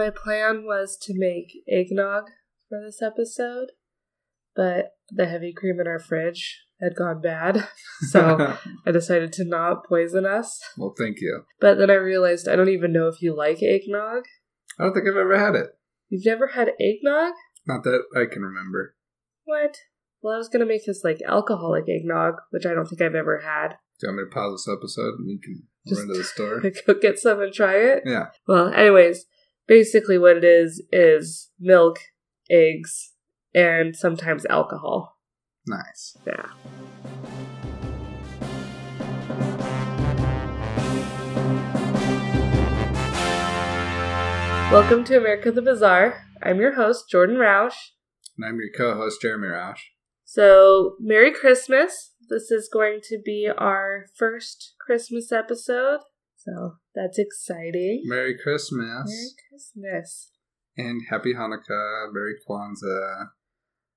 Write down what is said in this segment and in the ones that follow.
My plan was to make eggnog for this episode, but the heavy cream in our fridge had gone bad, so I decided to not poison us. well, thank you. But then I realized I don't even know if you like eggnog. I don't think I've ever had it. You've never had eggnog? Not that I can remember. What? Well, I was gonna make this like alcoholic eggnog, which I don't think I've ever had. Do you want me to pause this episode and we can Just- run to the store? Go get some and try it. Yeah. Well, anyways, basically what it is is milk, eggs, and sometimes alcohol. Nice. Yeah. Welcome to America the Bizarre. I'm your host, Jordan Roush. And I'm your co-host, Jeremy Roush. So, Merry Christmas. This is going to be our first Christmas episode. So, that's exciting. Merry Christmas. Merry Christmas. And Happy Hanukkah, Merry Kwanzaa,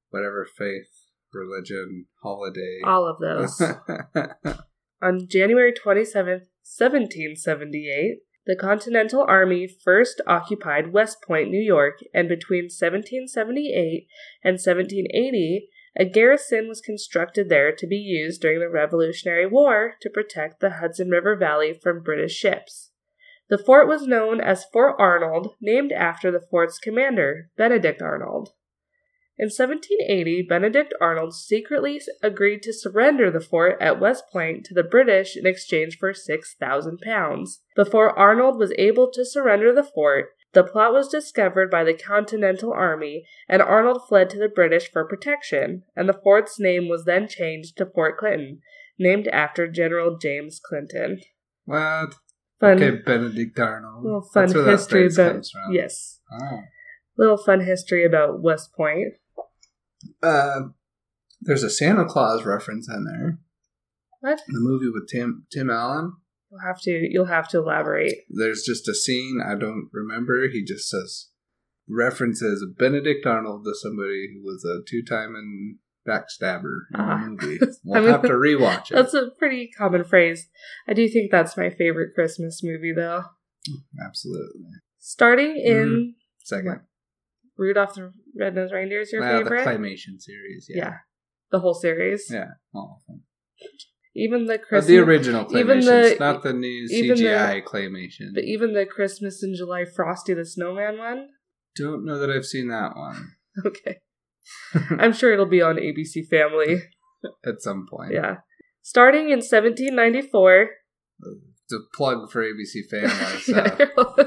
whatever faith, religion, holiday. All of those. On January 27th, 1778, the Continental Army first occupied West Point, New York, and between 1778 and 1780, a garrison was constructed there to be used during the Revolutionary War to protect the Hudson River Valley from British ships. The fort was known as Fort Arnold, named after the fort's commander, Benedict Arnold. In 1780, Benedict Arnold secretly agreed to surrender the fort at West Point to the British in exchange for £6,000. Before Arnold was able to surrender the fort, the plot was discovered by the Continental Army, and Arnold fled to the British for protection, and the fort's name was then changed to Fort Clinton, named after General James Clinton. what? Fun, Okay, Benedict Arnold. little fun history about yes, Oh. little fun history about West Point. Uh, there's a Santa Claus reference in there. What? The movie with Tim Tim Allen. You'll have to you'll have to elaborate. There's just a scene I don't remember. He just says references Benedict Arnold to somebody who was a two time and backstabber in Ah. the movie. We'll I mean, have to rewatch it. That's a pretty common phrase. I do think that's my favorite Christmas movie, though. Absolutely. Starting in Second. Rudolph the Red-Nosed Reindeer is your Well, favorite? the claymation series. yeah. Yeah. the whole series. Yeah. all of them. Even the Christmas, the original claymation, even the- not the new even the- CGI claymation. but even the Christmas in July Frosty the Snowman one. Don't know that I've seen that one Okay, I'm sure it'll be on ABC Family. at some point. Yeah, starting in 1794. It's a plug for ABC Family. So Yeah.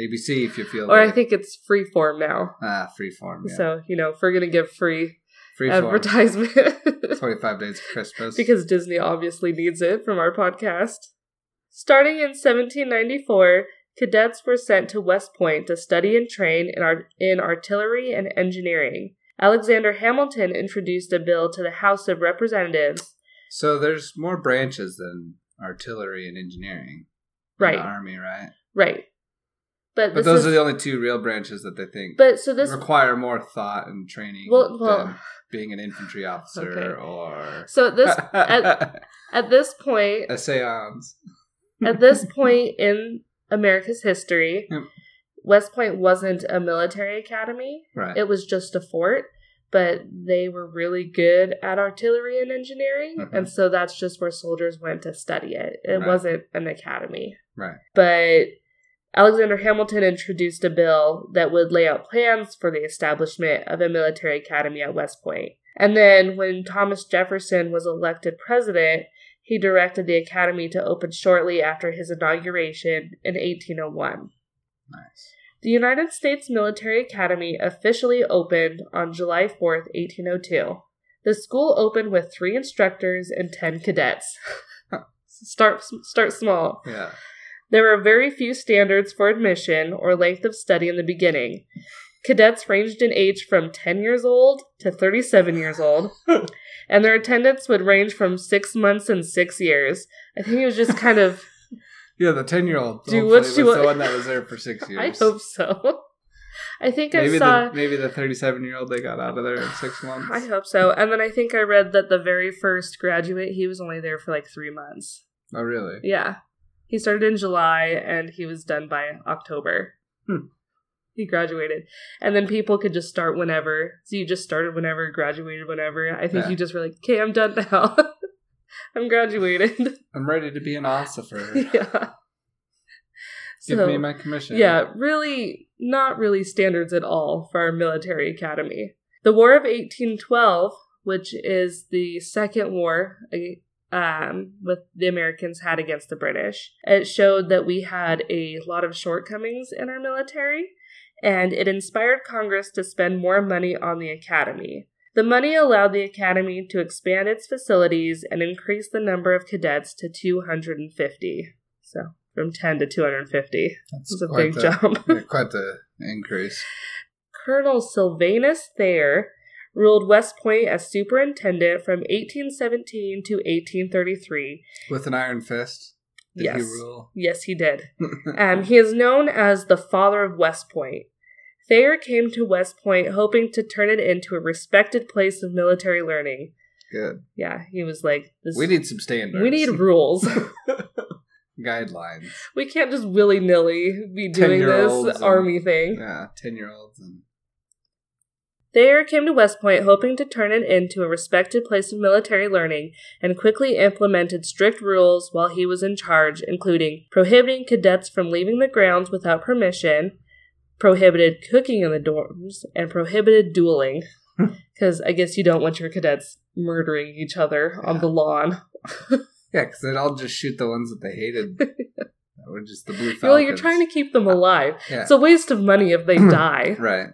ABC if you feel or I think it's Freeform now. ah freeform. Yeah. So you know, if we're gonna give free freeform. advertisement. Twenty five days of Christmas. because Disney obviously needs it from our podcast. Starting in 1794, cadets were sent to West Point to study and train in, art- in artillery and engineering. Alexander Hamilton introduced a bill to the House of Representatives. so there's more branches than artillery and engineering. in Right. The army, right? Right. But, But those is, are the only two real branches that they think but so this require more thought and training Well- well- than being an infantry officer Okay. or so this at, at this point a seance. at this point in America's history, Yep. West Point wasn't a military academy. Right. It was just a fort, but they were really good at artillery and engineering, Mhm. and so that's just where soldiers went to study it. It Right. wasn't an academy. right. But Alexander Hamilton introduced a bill that would lay out plans for the establishment of a military academy at West Point. And then when Thomas Jefferson was elected president, he directed the academy to open shortly after his inauguration in 1801. Nice. The United States Military Academy officially opened on July 4th, 1802. The school opened with three instructors and 10 cadets. start, start small. Yeah. There were very few standards for admission or length of study in the beginning. Cadets ranged in age from 10 years old to 37 years old, and their attendance would range from six months and six years. I think it was just kind of, Yeah, the ten year old Do what you the one that was there for six years. I hope so. I think I maybe saw. the maybe the thirty seven year old they got out of there in six months. I hope so. And then I think I read that the very first graduate, he was only there for like three months. oh really? Yeah. He started in July and he was done by October. Hmm. he graduated. And then people could just start whenever. So you just started whenever, graduated whenever. I think Yeah. you just were like, okay, I'm done now. I'm graduated. I'm ready to be an ossifer. yeah. Give So, me my commission. yeah, really not really standards at all for our military academy. The War of 1812, which is the second war um, with the Americans had against the British, it showed that we had a lot of shortcomings in our military, and it inspired Congress to spend more money on the academy. The money allowed the academy to expand its facilities and increase the number of cadets to 250. So, from 10 to 250. That's It's a big the- jump. quite the increase. Colonel Sylvanus Thayer ruled West Point as superintendent from 1817 to 1833. With an iron fist. Did yes. he rule? Yes, he did. Um, he is known as the father of West Point. Thayer came to West Point hoping to turn it into a respected place of military learning. Good. Yeah, he was like, this, We need some standards. we need rules. guidelines. we can't just willy nilly be doing 10-year-olds this and- army thing. Yeah, ten year olds and Thayer came to West Point hoping to turn it into a respected place of military learning and quickly implemented strict rules while he was in charge, including prohibiting cadets from leaving the grounds without permission, prohibited cooking in the dorms, and prohibited dueling. Hmm. Because I guess you don't want your cadets murdering each other on the lawn. yeah, because they'd all just shoot the ones that they hated. that were just the blue Falcons. Well, you're trying to keep them alive. Yeah, It's a waste of money if they hmm. die. right.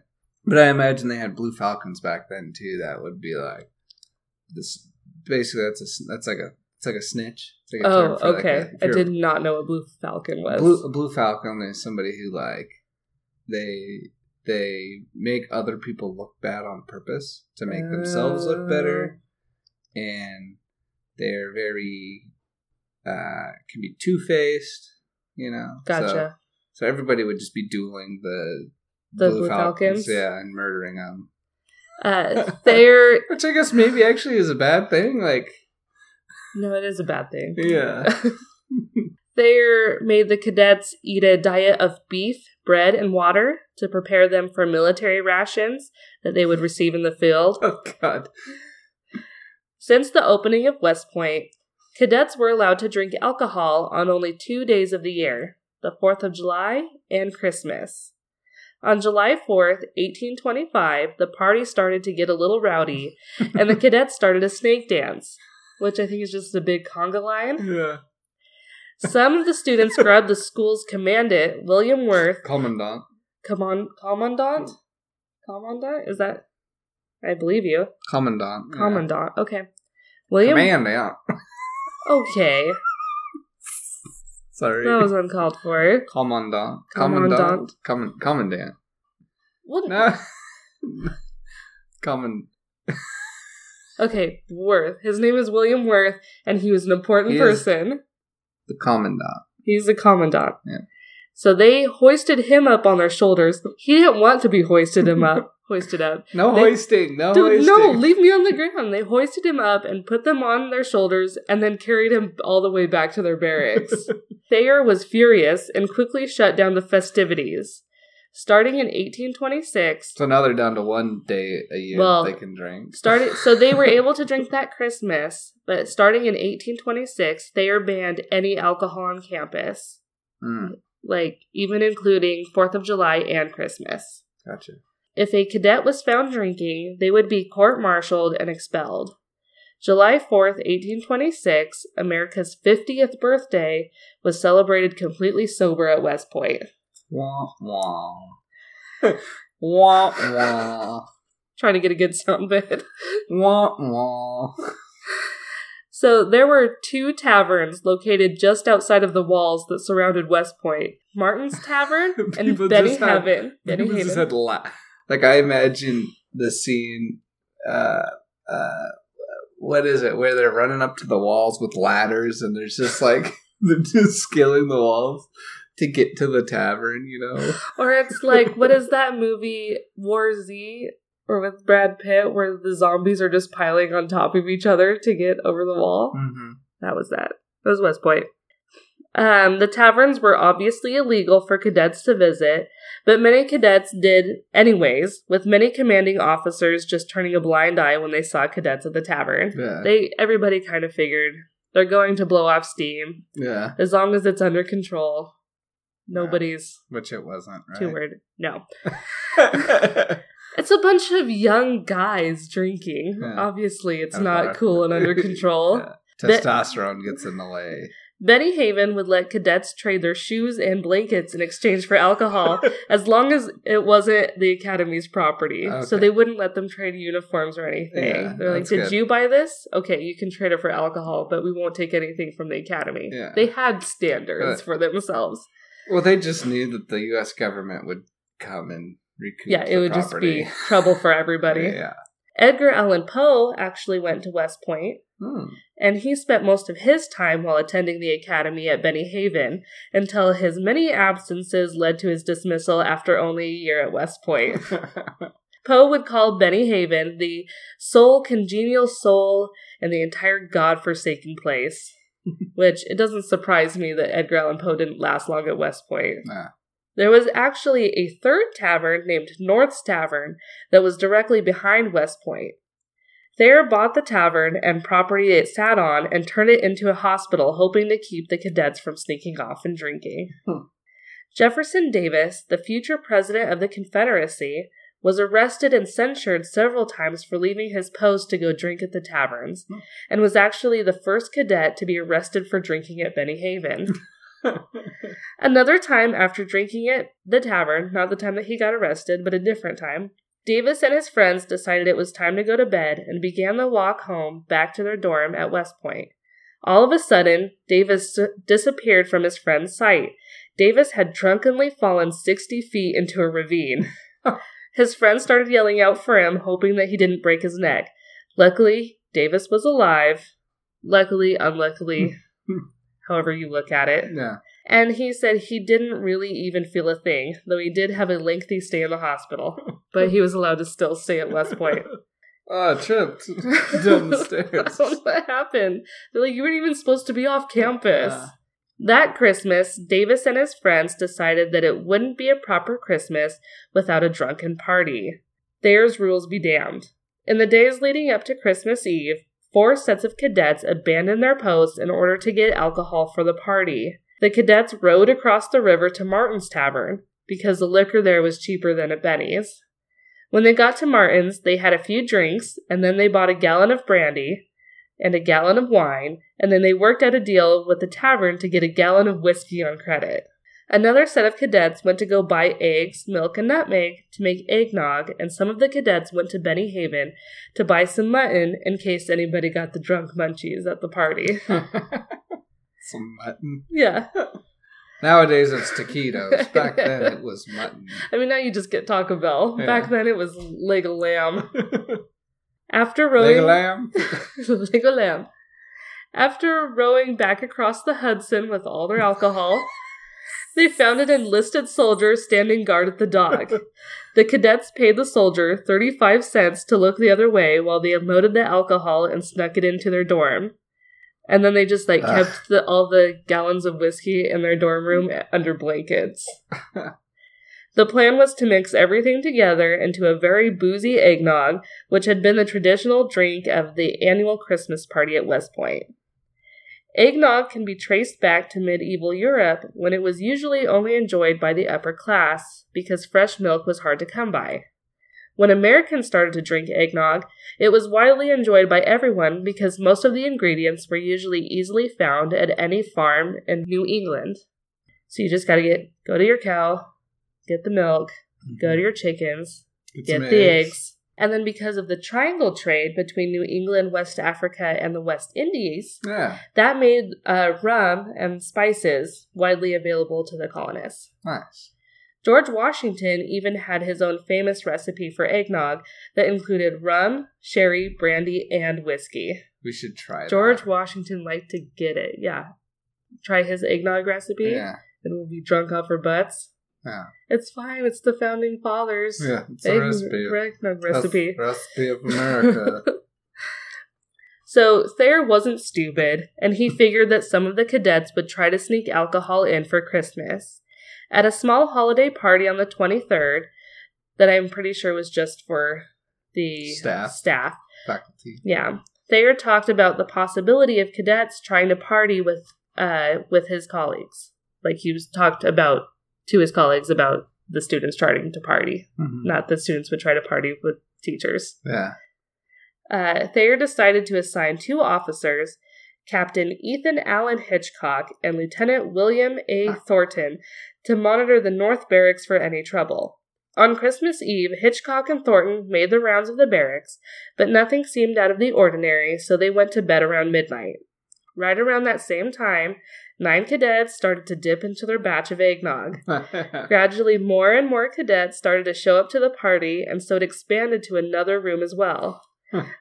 But I imagine they had blue falcons back then too. That would be like this. Basically, that's a that's like a it's like a snitch. Like a Oh, for, like, okay. I did not know what Blue Falcon was. Blue, a blue falcon is somebody who like they they make other people look bad on purpose to make themselves look better, and they're very uh can be two faced. You know, Gotcha. So, so everybody would just be dueling the The Blue Falcons? yeah, and murdering them. Uh, they're Which I guess maybe actually is a bad thing. Like, No, it is a bad thing. yeah, Thayer made the cadets eat a diet of beef, bread, and water to prepare them for military rations that they would receive in the field. oh god, Since the opening of West Point, cadets were allowed to drink alcohol on only two days of the year the 4th of July and Christmas. On July 4th, 1825, the party started to get a little rowdy, and the cadets started a snake dance, which I think is just a big conga line. yeah, Some of the students grabbed the school's commandant, William Worth, commandant, command, commandant? Commandant? Is that? I believe you. commandant, yeah. Commandant. Okay. William. commandant. Okay. Sorry, That was uncalled for. commandant, Commandant. commandant, command, commandant. What? No, common. Okay, Worth. His name is William Worth, and he was an important He person. The commandant. He's the commandant. Yeah. So they hoisted him up on their shoulders. He didn't want to be hoisted him up. Hoisted up. No They- hoisting. No Dude, hoisting. no, leave me on the ground. They hoisted him up and put them on their shoulders and then carried him all the way back to their barracks. Thayer was furious and quickly shut down the festivities. Starting in 1826, so now they're down to one day a year Well, they can drink. started so they were able to drink that Christmas, but starting in 1826, Thayer banned any alcohol on campus, Mm, like even including 4th of July and Christmas. gotcha. If a cadet was found drinking, they would be court martialed and expelled. July 4th, 1826, America's 50th birthday, was celebrated completely sober at West Point. Wah wah. wah wah. Trying to get a good sound bit. Wah wah. So there were two taverns located just outside of the walls that surrounded West Point. Martin's Tavern and Benny had- Heaven. Benny People just had la- like I imagine the scene. Uh, uh, what is it? Where they're running up to the walls with ladders, and there's just like they're just scaling the walls to get to the tavern. You know? Or it's like, what is that movie, War Z, or with Brad Pitt, where the zombies are just piling on top of each other to get over the wall? Mm-hmm. That was that. That was West Point. Um, the taverns were obviously illegal for cadets to visit, but many cadets did anyways, with many commanding officers just turning a blind eye when they saw cadets at the tavern. Yeah. They everybody kind of figured they're going to blow off steam. yeah. As long as it's under control, nobody's Which it wasn't, right? too worried. No. It's a bunch of young guys drinking. Yeah. Obviously, it's not cool and under control. Yeah. Testosterone gets in the way. Benny Haven would let cadets trade their shoes and blankets in exchange for alcohol as long as it wasn't the academy's property. So they wouldn't let them trade uniforms or anything. Yeah, They're like, "Did good. you buy this? Okay, you can trade it for alcohol, but we won't take anything from the academy." Yeah. They had standards Uh, for themselves. Well, they just knew that the U.S. government would come and recoup. Yeah, it would property. just be trouble for everybody. Yeah. Edgar Allan Poe actually went to West Point. Hmm. and he spent most of his time while attending the academy at Benny Haven until his many absences led to his dismissal after only a year at West Point. Poe would call Benny Haven the sole congenial soul in the entire god-forsaken place. Which it doesn't surprise me that Edgar Allan Poe didn't last long at West Point. Nah. There was actually a third tavern named North's Tavern that was directly behind West Point. Thayer bought the tavern and property it sat on and turned it into a hospital, hoping to keep the cadets from sneaking off and drinking. Hmm. Jefferson Davis, the future president of the Confederacy, was arrested and censured several times for leaving his post to go drink at the taverns, Hmm. and was actually the first cadet to be arrested for drinking at Benny Haven. Another time after drinking at the tavern, not the time that he got arrested, but a different time, Davis and his friends decided it was time to go to bed and began the walk home back to their dorm at West Point. All of a sudden, Davis disappeared from his friend's sight. Davis had drunkenly fallen 60 feet into a ravine. his friends started yelling out for him, hoping that he didn't break his neck. Luckily, Davis was alive. Luckily, unluckily, however you look at it. yeah. And he said he didn't really even feel a thing, though he did have a lengthy stay in the hospital. But he was allowed to still stay at West Point. Oh, I tripped down the stairs. what happened. They're like, you weren't even supposed to be off campus. Uh. that Christmas, Davis and his friends decided that it wouldn't be a proper Christmas without a drunken party. Thayer's rules be damned. In the days leading up to Christmas Eve, four sets of cadets abandoned their posts in order to get alcohol for the party. The cadets rowed across the river to Martin's Tavern because the liquor there was cheaper than at Benny's. When they got to Martin's, they had a few drinks, and then they bought a gallon of brandy and a gallon of wine, and then they worked out a deal with the tavern to get a gallon of whiskey on credit. Another set of cadets went to go buy eggs, milk, and nutmeg to make eggnog, and some of the cadets went to Benny Haven to buy some mutton in case anybody got the drunk munchies at the party. Some mutton. yeah. Nowadays it's taquitos. Back then it was mutton. I mean, now you just get Taco Bell. Yeah. Back then it was leg of lamb. After rowing. Leg of lamb. leg of lamb. After rowing back across the Hudson with all their alcohol, they found an enlisted soldier standing guard at the dock. The cadets paid the soldier 35 cents to look the other way while they unloaded the alcohol and snuck it into their dorm. And then they just like Ugh. kept the, all the gallons of whiskey in their dorm room under blankets. the plan was to mix everything together into a very boozy eggnog, which had been the traditional drink of the annual Christmas party at West Point. Eggnog can be traced back to medieval Europe when it was usually only enjoyed by the upper class because fresh milk was hard to come by. When Americans started to drink eggnog, it was widely enjoyed by everyone because most of the ingredients were usually easily found at any farm in New England. So you just gotta get go to your cow, get the milk, go to mm-hmm. your chickens, Get get the eggs. And then because of the triangle trade between New England, West Africa, and the West Indies, Yeah. that made uh, rum and spices widely available to the colonists. Nice. George Washington even had his own famous recipe for eggnog that included rum, sherry, brandy, and whiskey. We should try it. George that. Washington liked to get it. Yeah. Try his eggnog recipe, Yeah. and we'll be drunk off our butts. Yeah. It's fine. It's the founding fathers. Yeah. It's a recipe. That's recipe. Recipe of America. So Thayer wasn't stupid, and he figured that some of the cadets would try to sneak alcohol in for Christmas. At a small holiday party on the 23rd, that I'm pretty sure was just for the Staff. staff Faculty. yeah. Thayer talked about the possibility of cadets trying to party with uh with his colleagues. Like he was talked about to his colleagues about the students trying to party. Mhm. Not that students would try to party with teachers. Yeah. Uh, Thayer decided to assign two officers, Captain Ethan Allen Hitchcock and Lieutenant William A. Thornton, to monitor the North Barracks for any trouble. On Christmas Eve, Hitchcock and Thornton made the rounds of the barracks, but nothing seemed out of the ordinary, so they went to bed around midnight. Right around that same time, nine cadets started to dip into their batch of eggnog. Gradually, more and more cadets started to show up to the party, and so it expanded to another room as well.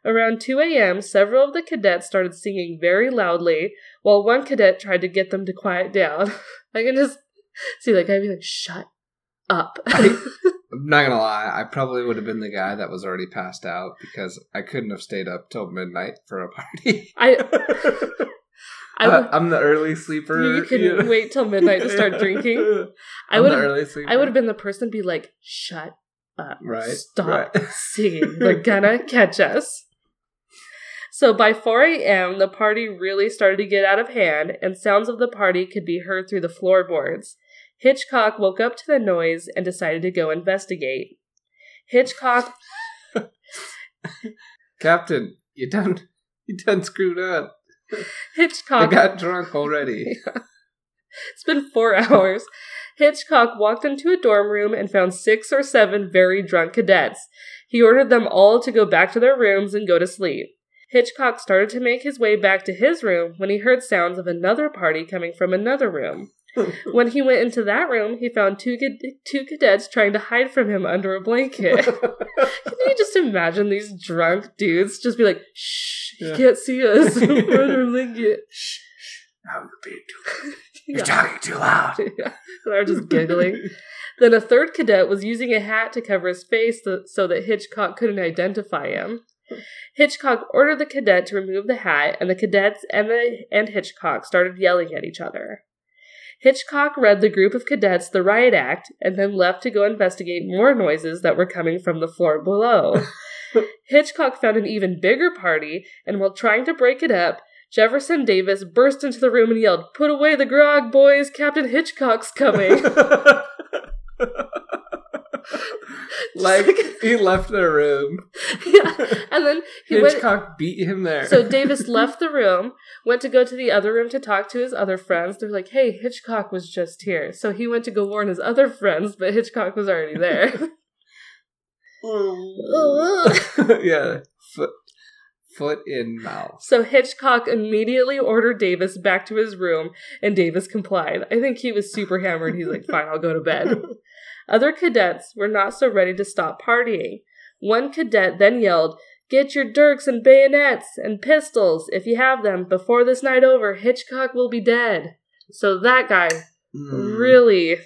Around 2 a.m., several of the cadets started singing very loudly, while one cadet tried to get them to quiet down. I can just see that guy be like, shut up. I'm not gonna lie, I probably would have been the guy that was already passed out because I couldn't have stayed up till midnight for a party. I, I would, am the early sleeper. you couldn't wait till midnight to start drinking. I would have. I would have been the person to be like, shut up. Right, Stop right. singing. They're gonna catch us. So by 4 a.m., the party really started to get out of hand, and sounds of the party could be heard through the floorboards. Hitchcock woke up to the noise and decided to go investigate. Hitchcock, Captain, you done you done screwed up. I Hitchcock, got drunk already. it's been four hours. Hitchcock walked into a dorm room and found six or seven very drunk cadets. He ordered them all to go back to their rooms and go to sleep. Hitchcock started to make his way back to his room when he heard sounds of another party coming from another room. When he went into that room, he found two, two cadets trying to hide from him under a blanket. Can you just imagine these drunk dudes just be like, shh, he Yeah. can't see us. We're under a blanket. Now you're being too You're talking too loud. Yeah. They're just giggling. Then a third cadet was using a hat to cover his face so, so that Hitchcock couldn't identify him. Hitchcock ordered the cadet to remove the hat, and the cadets and, the, and Hitchcock started yelling at each other. Hitchcock read the group of cadets the riot act and then left to go investigate more noises that were coming from the floor below. Hitchcock found an even bigger party, and while trying to break it up, Jefferson Davis burst into the room and yelled, Put away the grog, boys! Captain Hitchcock's coming! like he left the room. yeah. And then he went. Hitchcock beat him there. So Davis left the room, went to go to the other room to talk to his other friends. They're like, hey, Hitchcock was just here. So he went to go warn his other friends, but Hitchcock was already there. yeah, foot, foot in mouth. so Hitchcock immediately ordered Davis back to his room, and Davis complied. I think he was super hammered. He's like, fine, I'll go to bed. Other cadets were not so ready to stop partying. One cadet then yelled, Get your dirks and bayonets and pistols, if you have them. Before this night over, Hitchcock will be dead. So that guy Mm, really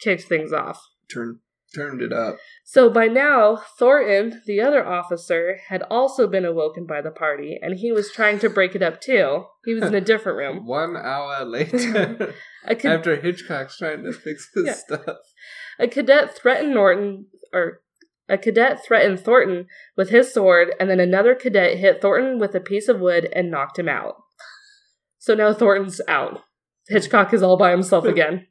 kicked things off. turned turned it up. So by now, Thornton, the other officer, had also been awoken by the party, and he was trying to break it up too. He was in a different room. One hour later, ca- after Hitchcock's trying to fix his Yeah. stuff. a cadet threatened Norton, or a cadet threatened Thornton with his sword, and then another cadet hit Thornton with a piece of wood and knocked him out. So now Thornton's out. Hitchcock is all by himself again.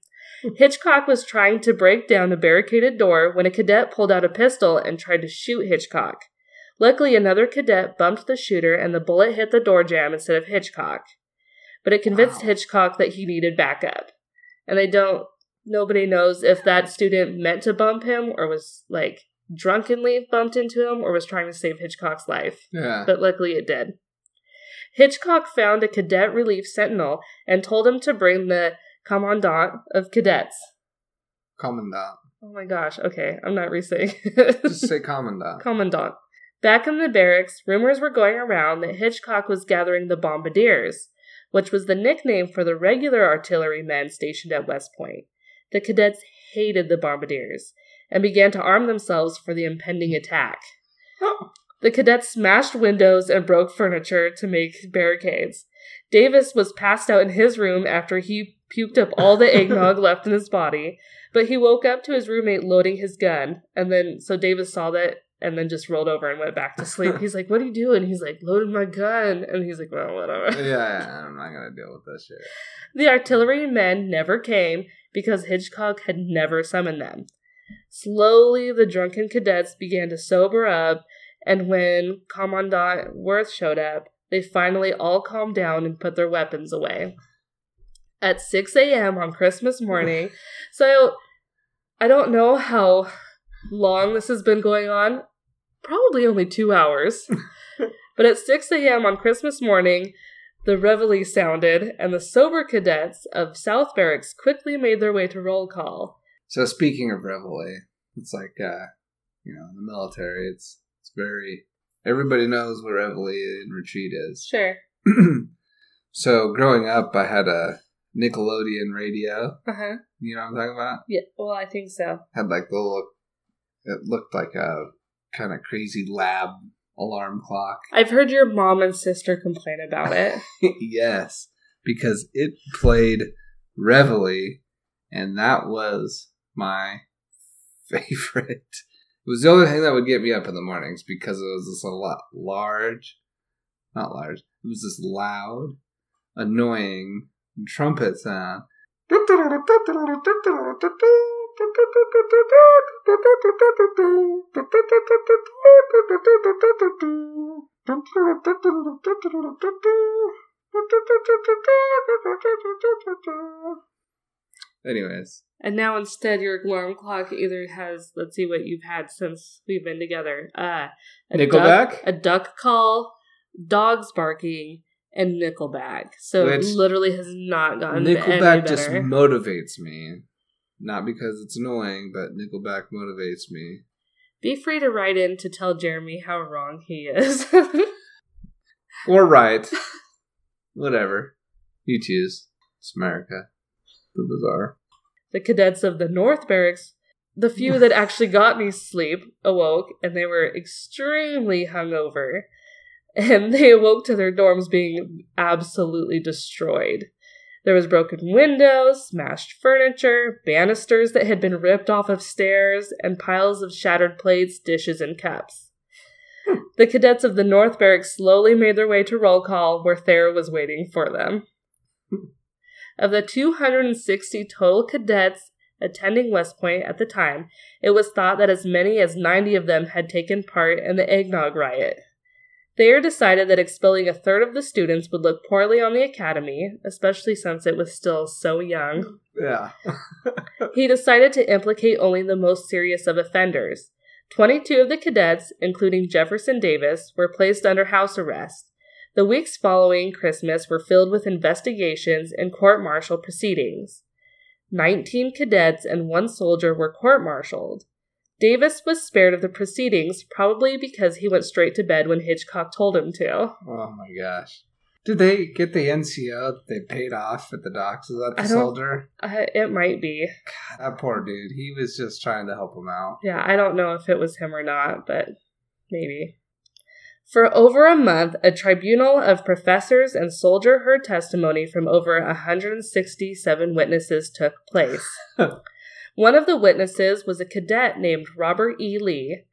Hitchcock was trying to break down a barricaded door when a cadet pulled out a pistol and tried to shoot Hitchcock. Luckily, another cadet bumped the shooter and the bullet hit the door jamb instead of Hitchcock. But it convinced Wow. Hitchcock that he needed backup. And they don't, nobody knows if that student meant to bump him or was like drunkenly bumped into him or was trying to save Hitchcock's life. Yeah. But luckily it did. Hitchcock found a cadet relief sentinel and told him to bring the commandant of cadets. Commandant. Oh my gosh, okay, I'm not re-saying. Just say commandant. Commandant. Back in the barracks, rumors were going around that Hitchcock was gathering the bombardiers, which was the nickname for the regular artillerymen stationed at West Point. The cadets hated the bombardiers and began to arm themselves for the impending attack. The cadets smashed windows and broke furniture to make barricades. Davis was passed out in his room after he puked up all the eggnog left in his body, but he woke up to his roommate loading his gun. And then, so Davis saw that and then just rolled over and went back to sleep. He's like, What are you doing? He's like, Loading my gun. And he's like, Well, whatever. Yeah, I'm not gonna deal with this shit. The artillery men never came because Hitchcock had never summoned them. Slowly, the drunken cadets began to sober up, and when Commandant Worth showed up, they finally all calmed down and put their weapons away. At 6 a.m. on Christmas morning, so I don't know how long this has been going on, probably only two hours. but at 6 a.m. on Christmas morning, the reveille sounded, and the sober cadets of South Barracks quickly made their way to roll call. So speaking of reveille, it's like uh, you know, in the military, it's it's very everybody knows what reveille and retreat is. Sure. so growing up, I had a Nickelodeon radio. Uh huh. You know what I'm talking about? Yeah. Well, I think so. Had like the little. It looked like a kind of crazy lab alarm clock. I've heard your mom and sister complain about it. yes, because it played Reveille, and that was my favorite. It was the only thing that would get me up in the mornings because it was this a lot large, not large. It was this loud, annoying trumpet sound. Anyways. And now instead your alarm clock either has let's see what you've had since we've been together. Uh a Nickelback? Duck, a duck call, dogs barking, and Nickelback. So Which- it literally has not gotten Nickelback just motivates me. Not because it's annoying, but Nickelback motivates me. Be free to write in to tell Jeremy how wrong he is. Or right. Whatever. You choose. It's America. The bizarre. the cadets of the North Barracks, the few that actually got any sleep, awoke and they were extremely hungover. And they awoke to their dorms being absolutely destroyed. There was broken windows, smashed furniture, banisters that had been ripped off of stairs, and piles of shattered plates, dishes, and cups. Hmm. The cadets of the North Barracks slowly made their way to roll call, where Thayer was waiting for them. Hmm. Of the 260 total cadets attending West Point at the time, it was thought that as many as 90 of them had taken part in the eggnog riot. Thayer decided that expelling a third of the students would look poorly on the academy, especially since it was still so young. Yeah. He decided to implicate only the most serious of offenders. 22 of the cadets, including Jefferson Davis, were placed under house arrest. The weeks following Christmas were filled with investigations and court martial proceedings. 19 cadets and one soldier were court martialed. Davis was spared of the proceedings, probably because he went straight to bed when Hitchcock told him to. Oh my gosh. Did they get the NCO that they paid off at the docks? Is that the I soldier? Uh, it might be. God, that poor dude. He was just trying to help him out. Yeah, I don't know if it was him or not, but maybe. For over a month, a tribunal of professors and soldier heard testimony from over 167 witnesses took place. One of the witnesses was a cadet named Robert E. Lee,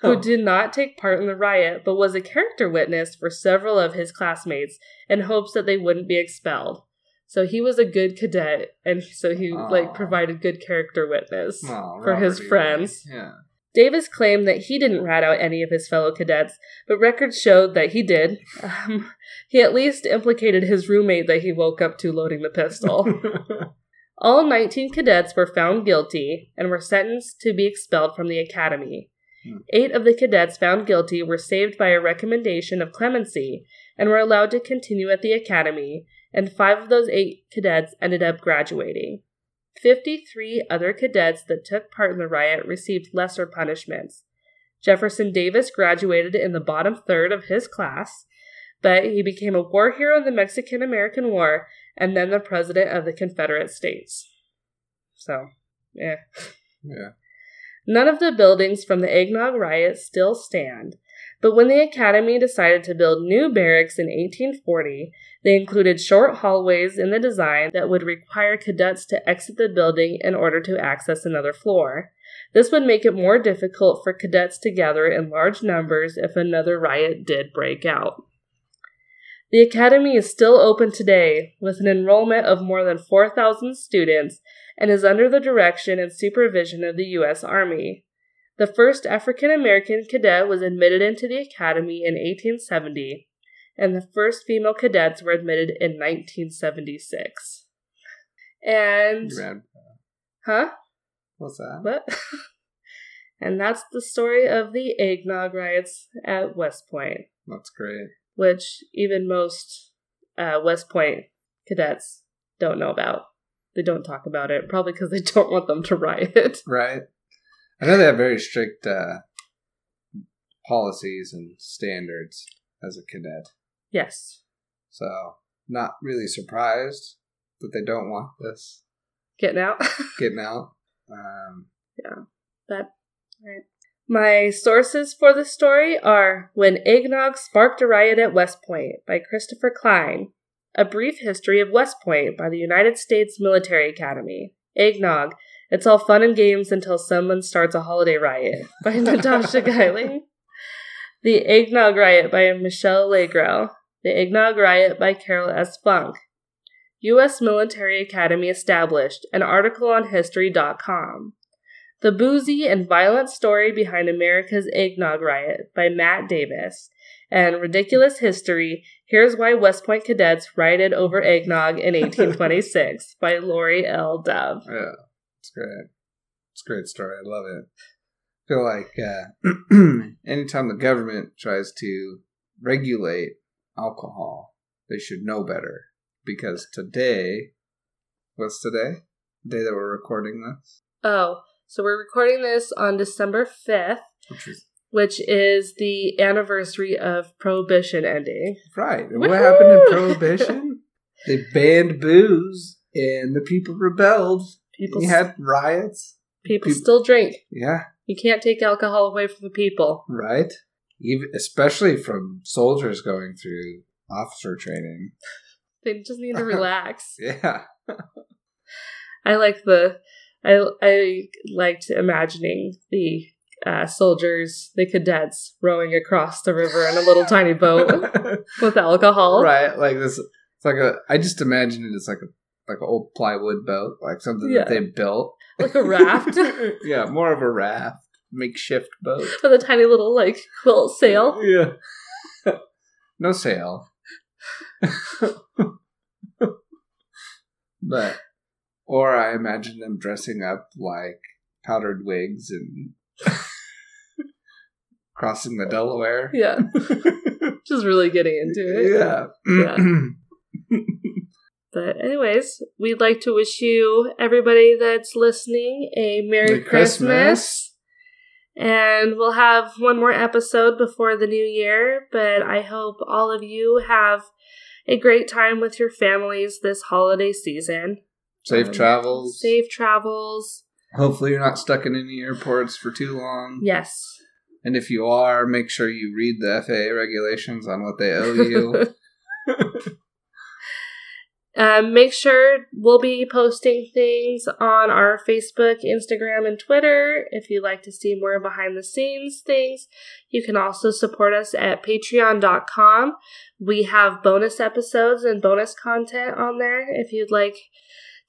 who Oh. did not take part in the riot but was a character witness for several of his classmates in hopes that they wouldn't be expelled. So he was a good cadet, and so he Aw. like provided good character witness Oh, for his E. Friends. Yeah. Davis claimed that he didn't rat out any of his fellow cadets, but records showed that he did. Um, he at least implicated his roommate that he woke up to loading the pistol. All 19 cadets were found guilty and were sentenced to be expelled from the academy. Hmm. Eight of the cadets found guilty were saved by a recommendation of clemency and were allowed to continue at the academy, and five of those eight cadets ended up graduating. 53 other cadets that took part in the riot received lesser punishments. Jefferson Davis graduated in the bottom third of his class, but he became a war hero in the Mexican American War and then the president of the Confederate States. So, yeah. yeah. None of the buildings from the eggnog riot still stand, But when the Academy decided to build new barracks in 1840, they included short hallways in the design that would require cadets to exit the building in order to access another floor. This would make it more difficult for cadets to gather in large numbers if another riot did break out. The Academy is still open today with an enrollment of more than 4,000 students and is under the direction and supervision of the U.S. Army. The first African American cadet was admitted into the Academy in 1870, and the first female cadets were admitted in 1976. And. Uh, huh? What's that? What? and that's the story of the eggnog riots at West Point. That's great which even most uh, West Point cadets don't know about. They don't talk about it, probably because they don't want them to riot. Right. I know they have very strict uh, policies and standards as a cadet. Yes. So, not really surprised that they don't want this. Getting out? Getting out. Um, yeah. But, right. My sources for the story are When Eggnog Sparked a Riot at West Point by Christopher Klein, A Brief History of West Point by the United States Military Academy, Eggnog, It's All Fun and Games Until Someone Starts a Holiday Riot by Natasha Geiling, The Eggnog Riot by Michelle Allegro, The Eggnog Riot by Carol S. Funk, U.S. Military Academy established, an article on History.com. The Boozy and Violent Story Behind America's Eggnog Riot by Matt Davis. And Ridiculous History Here's Why West Point Cadets Rioted Over Eggnog in 1826 by Laurie L. Dove. Yeah, it's great. It's a great story. I love it. I feel like uh, anytime the government tries to regulate alcohol, they should know better. Because today, what's today? The day that we're recording this? Oh, so we're recording this on December 5th, which is, which is the anniversary of Prohibition ending. Right. Woo-hoo! What happened in Prohibition? they banned booze and the people rebelled. People had riots. People, people still drink. Yeah. You can't take alcohol away from the people. Right. Even especially from soldiers going through officer training. They just need to relax. yeah. I like the I I liked imagining the uh, soldiers, the cadets, rowing across the river in a little tiny boat with alcohol. Right, like this. It's like a. I just imagine it as like a like an old plywood boat, like something yeah. that they built, like a raft. yeah, more of a raft, makeshift boat with a tiny little like quilt sail. Yeah, no sail. but or I imagine them dressing up like powdered wigs and crossing the Delaware. Yeah. Just really getting into it. Yeah. yeah. but anyways, we'd like to wish you everybody that's listening a Merry, Merry Christmas. Christmas. And we'll have one more episode before the new year, but I hope all of you have a great time with your families this holiday season. Safe um, travels. Safe travels. Hopefully, you're not stuck in any airports for too long. Yes. And if you are, make sure you read the FAA regulations on what they owe you. um, make sure we'll be posting things on our Facebook, Instagram, and Twitter. If you'd like to see more behind the scenes things, you can also support us at patreon.com. We have bonus episodes and bonus content on there if you'd like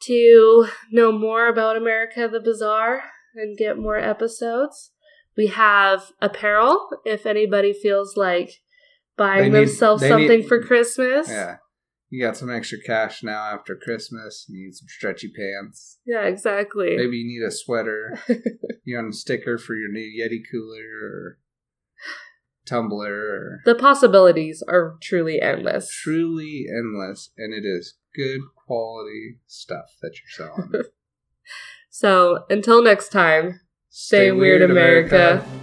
to know more about America the Bizarre and get more episodes. We have apparel if anybody feels like buying need, themselves something need, for Christmas. Yeah. You got some extra cash now after Christmas. You need some stretchy pants. Yeah, exactly. Maybe you need a sweater. you want a sticker for your new Yeti cooler or tumbler. Or... The possibilities are truly endless. Truly endless. And it is good quality stuff that you're selling. so until next time, stay, stay weird, weird, America. America.